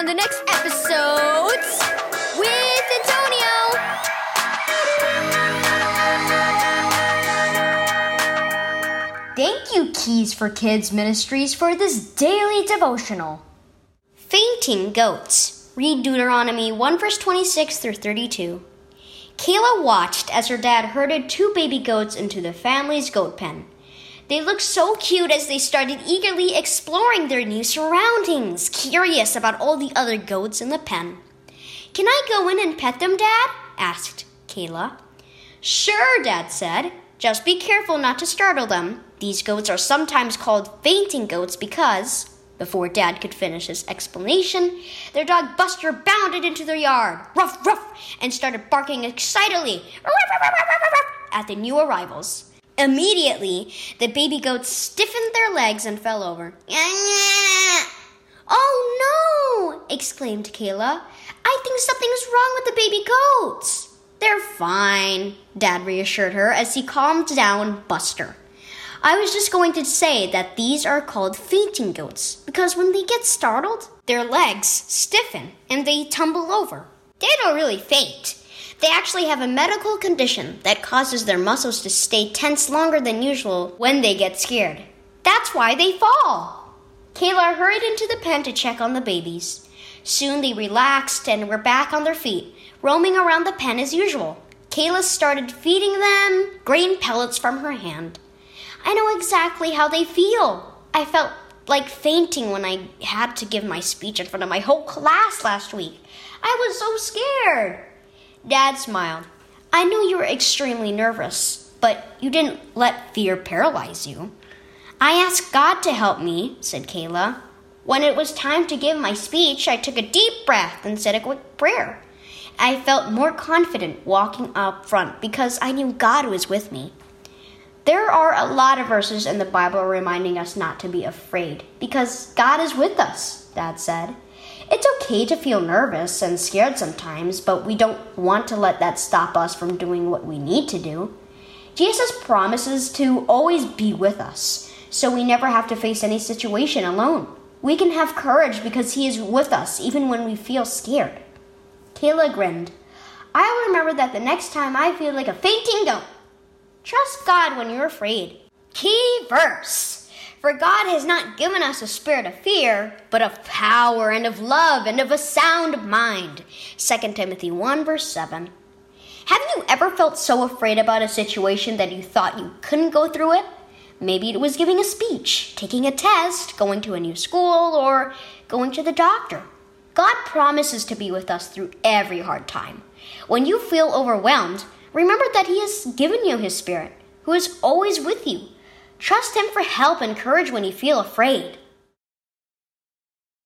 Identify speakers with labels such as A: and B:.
A: on the next episodes with Antonio.
B: Thank you, Keys for Kids Ministries, for this daily devotional.
C: Fainting goats. Read Deuteronomy 1 verse 26 through 32. Kayla watched as her dad herded two baby goats into the family's goat pen. They looked so cute as they started eagerly exploring their new surroundings, curious about all the other goats in the pen. Can I go in and pet them, Dad? asked Kayla. Sure, Dad said. Just be careful not to startle them. These goats are sometimes called fainting goats because, before Dad could finish his explanation, their dog Buster bounded into their yard, ruff, ruff, and started barking excitedly at the new arrivals. Immediately, the baby goats stiffened their legs and fell over. Oh no! exclaimed Kayla. I think something's wrong with the baby goats. They're fine, Dad reassured her as he calmed down Buster. I was just going to say that these are called fainting goats because when they get startled, their legs stiffen and they tumble over. They don't really faint. They actually have a medical condition that causes their muscles to stay tense longer than usual when they get scared. That's why they fall. Kayla hurried into the pen to check on the babies. Soon they relaxed and were back on their feet, roaming around the pen as usual. Kayla started feeding them grain pellets from her hand. I know exactly how they feel. I felt like fainting when I had to give my speech in front of my whole class last week. I was so scared. Dad smiled. I knew you were extremely nervous, but you didn't let fear paralyze you. I asked God to help me, said Kayla. When it was time to give my speech, I took a deep breath and said a quick prayer. I felt more confident walking up front because I knew God was with me. There are a lot of verses in the Bible reminding us not to be afraid because God is with us, Dad said. It's okay to feel nervous and scared sometimes, but we don't want to let that stop us from doing what we need to do. Jesus promises to always be with us, so we never have to face any situation alone. We can have courage because He is with us even when we feel scared. Kayla grinned. I'll remember that the next time I feel like a fainting goat. Trust God when you're afraid. Key verse. For God has not given us a spirit of fear, but of power and of love and of a sound mind. 2 Timothy 1 verse 7. Have you ever felt so afraid about a situation that you thought you couldn't go through it? Maybe it was giving a speech, taking a test, going to a new school, or going to the doctor. God promises to be with us through every hard time. When you feel overwhelmed, remember that He has given you His Spirit, who is always with you. Trust Him for help and courage when you feel afraid.